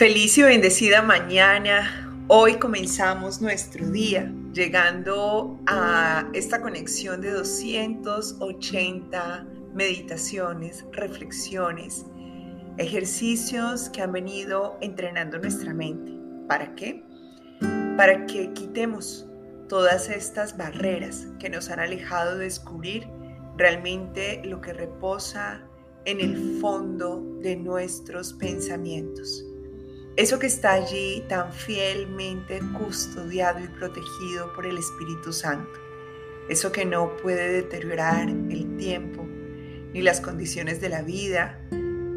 Feliz y bendecida mañana. Hoy comenzamos nuestro día llegando a esta conexión de 280 meditaciones, reflexiones, ejercicios que han venido entrenando nuestra mente. ¿Para qué? Para que quitemos todas estas barreras que nos han alejado de descubrir realmente lo que reposa en el fondo de nuestros pensamientos. Eso que está allí tan fielmente custodiado y protegido por el Espíritu Santo. Eso que no puede deteriorar el tiempo ni las condiciones de la vida,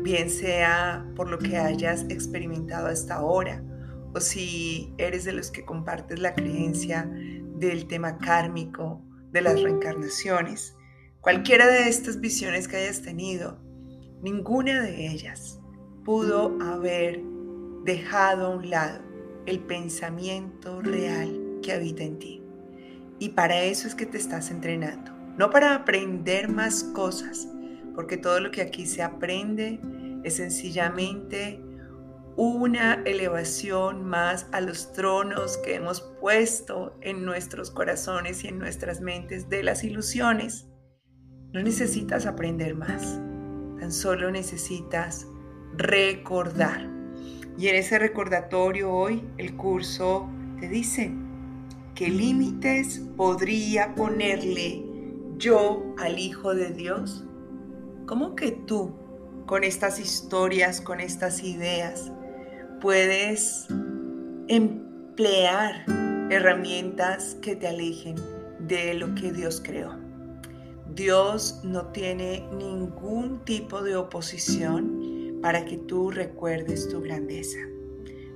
bien sea por lo que hayas experimentado hasta ahora o si eres de los que compartes la creencia del tema kármico, de las reencarnaciones. Cualquiera de estas visiones que hayas tenido, ninguna de ellas pudo haber dejado a un lado el pensamiento real que habita en ti. Y para eso es que te estás entrenando, no para aprender más cosas, porque todo lo que aquí se aprende es sencillamente una elevación más a los tronos que hemos puesto en nuestros corazones y en nuestras mentes de las ilusiones. No necesitas aprender más, tan solo necesitas recordar. Y en ese recordatorio hoy el curso te dice, ¿qué límites podría ponerle yo al Hijo de Dios? ¿Cómo que tú, con estas historias, con estas ideas, puedes emplear herramientas que te alejen de lo que Dios creó? Dios no tiene ningún tipo de oposición para que tú recuerdes tu grandeza.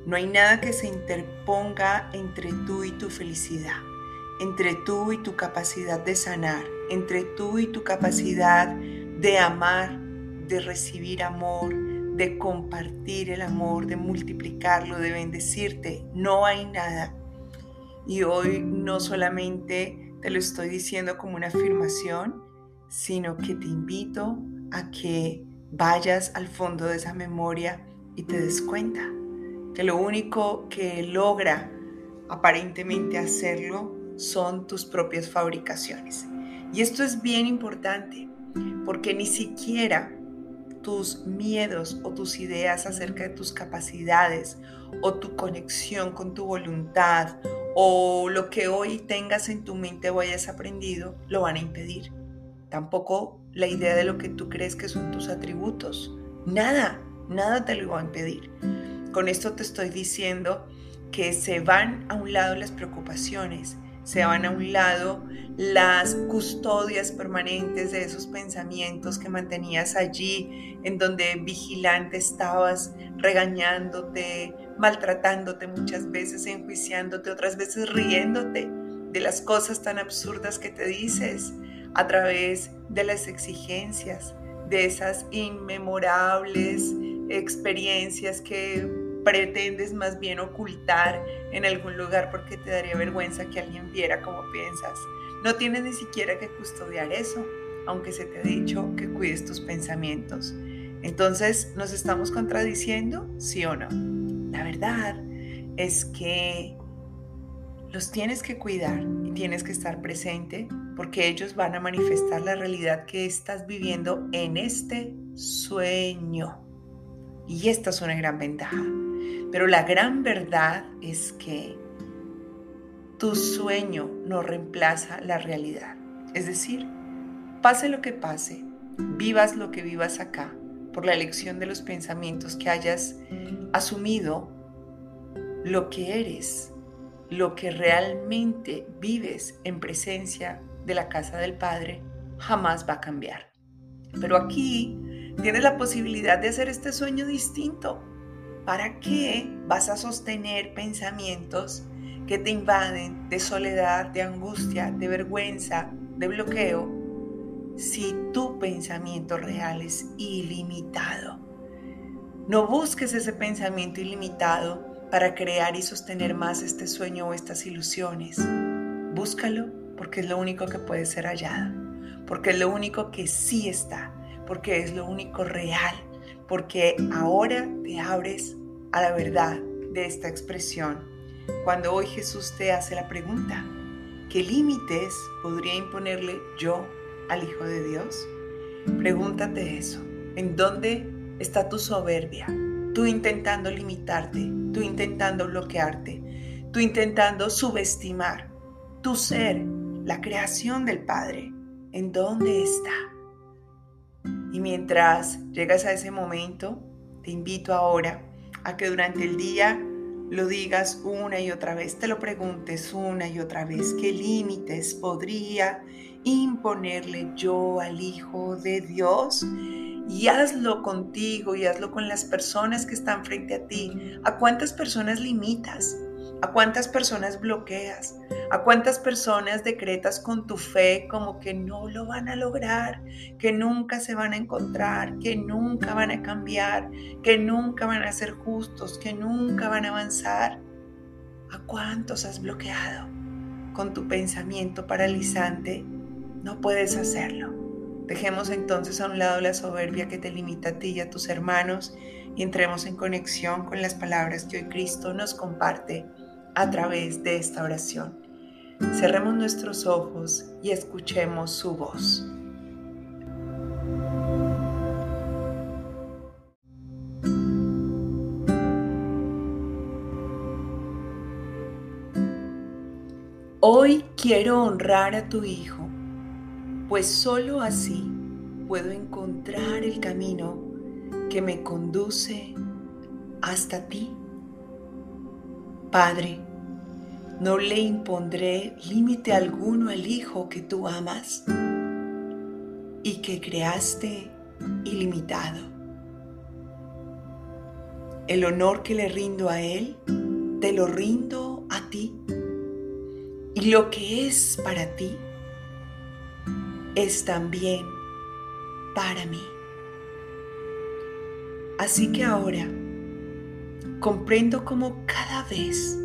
No hay nada que se interponga entre tú y tu felicidad, entre tú y tu capacidad de sanar, entre tú y tu capacidad de amar, de recibir amor, de compartir el amor, de multiplicarlo, de bendecirte. No hay nada. Y hoy no solamente te lo estoy diciendo como una afirmación, sino que te invito a que vayas al fondo de esa memoria y te des cuenta que lo único que logra aparentemente hacerlo son tus propias fabricaciones. Y esto es bien importante porque ni siquiera tus miedos o tus ideas acerca de tus capacidades o tu conexión con tu voluntad o lo que hoy tengas en tu mente o hayas aprendido lo van a impedir. Tampoco la idea de lo que tú crees que son tus atributos. Nada, nada te lo va a impedir. Con esto te estoy diciendo que se van a un lado las preocupaciones, se van a un lado las custodias permanentes de esos pensamientos que mantenías allí, en donde vigilante estabas, regañándote, maltratándote muchas veces, enjuiciándote, otras veces riéndote de las cosas tan absurdas que te dices, a través de las exigencias, de esas inmemorables experiencias que pretendes más bien ocultar en algún lugar porque te daría vergüenza que alguien viera cómo piensas. No tienes ni siquiera que custodiar eso, aunque se te ha dicho que cuides tus pensamientos. Entonces, ¿nos estamos contradiciendo? ¿Sí o no? La verdad es que los tienes que cuidar y tienes que estar presente porque ellos van a manifestar la realidad que estás viviendo en este sueño. Y esta es una gran ventaja. Pero la gran verdad es que tu sueño no reemplaza la realidad. Es decir, pase lo que pase, vivas lo que vivas acá, por la elección de los pensamientos que hayas asumido, lo que eres lo que realmente vives en presencia de la casa del Padre jamás va a cambiar. Pero aquí tienes la posibilidad de hacer este sueño distinto. ¿Para qué vas a sostener pensamientos que te invaden de soledad, de angustia, de vergüenza, de bloqueo, si tu pensamiento real es ilimitado? No busques ese pensamiento ilimitado para crear y sostener más este sueño o estas ilusiones. Búscalo porque es lo único que puede ser hallado, porque es lo único que sí está, porque es lo único real, porque ahora te abres a la verdad de esta expresión cuando hoy Jesús te hace la pregunta, ¿qué límites podría imponerle yo al Hijo de Dios? Pregúntate eso. ¿En dónde está tu soberbia? Tú intentando limitarte, tú intentando bloquearte, tú intentando subestimar tu ser, la creación del Padre. ¿En dónde está? Y mientras llegas a ese momento, te invito ahora a que durante el día lo digas una y otra vez, te lo preguntes una y otra vez, ¿qué límites podría imponerle yo al Hijo de Dios? Y hazlo contigo y hazlo con las personas que están frente a ti. ¿A cuántas personas limitas? ¿A cuántas personas bloqueas? ¿A cuántas personas decretas con tu fe como que no lo van a lograr, que nunca se van a encontrar, que nunca van a cambiar, que nunca van a ser justos, que nunca van a avanzar? ¿A cuántos has bloqueado? Con tu pensamiento paralizante no puedes hacerlo. Dejemos entonces a un lado la soberbia que te limita a ti y a tus hermanos y entremos en conexión con las palabras que hoy Cristo nos comparte a través de esta oración. Cerremos nuestros ojos y escuchemos su voz. Hoy quiero honrar a tu Hijo, pues sólo así puedo encontrar el camino que me conduce hasta ti. Padre, no le impondré límite alguno al Hijo que tú amas y que creaste ilimitado. El honor que le rindo a Él, te lo rindo a ti. Y lo que es para ti, es también para mí. Así que ahora comprendo cómo cada vez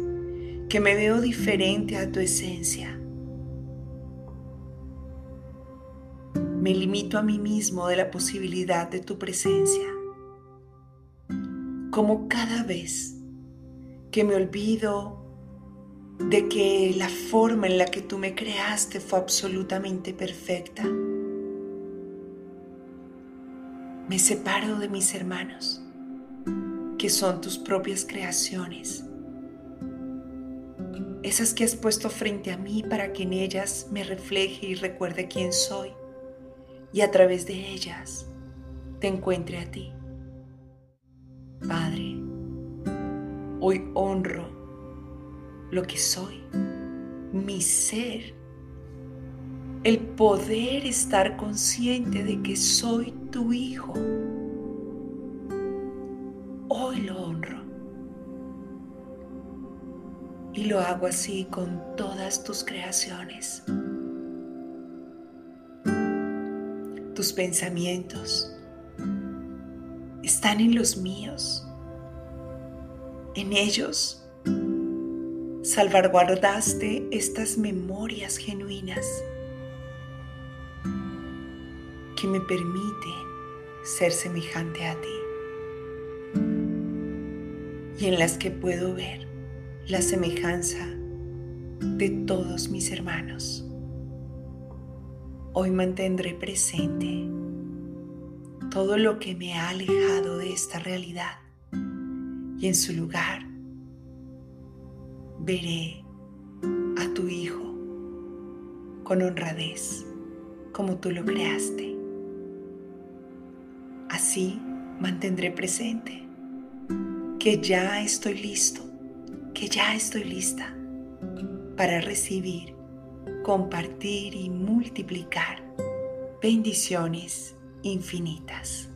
que me veo diferente a tu esencia. Me limito a mí mismo de la posibilidad de tu presencia. Como cada vez que me olvido de que la forma en la que tú me creaste fue absolutamente perfecta, me separo de mis hermanos, que son tus propias creaciones. Esas que has puesto frente a mí para que en ellas me refleje y recuerde quién soy. Y a través de ellas te encuentre a ti. Padre, hoy honro lo que soy, mi ser, el poder estar consciente de que soy tu hijo. Hoy lo honro. Y lo hago así con todas tus creaciones. Tus pensamientos están en los míos. En ellos salvaguardaste estas memorias genuinas que me permiten ser semejante a ti y en las que puedo ver la semejanza de todos mis hermanos. Hoy mantendré presente todo lo que me ha alejado de esta realidad y en su lugar veré a tu Hijo con honradez como tú lo creaste. Así mantendré presente que ya estoy listo que ya estoy lista para recibir, compartir y multiplicar bendiciones infinitas.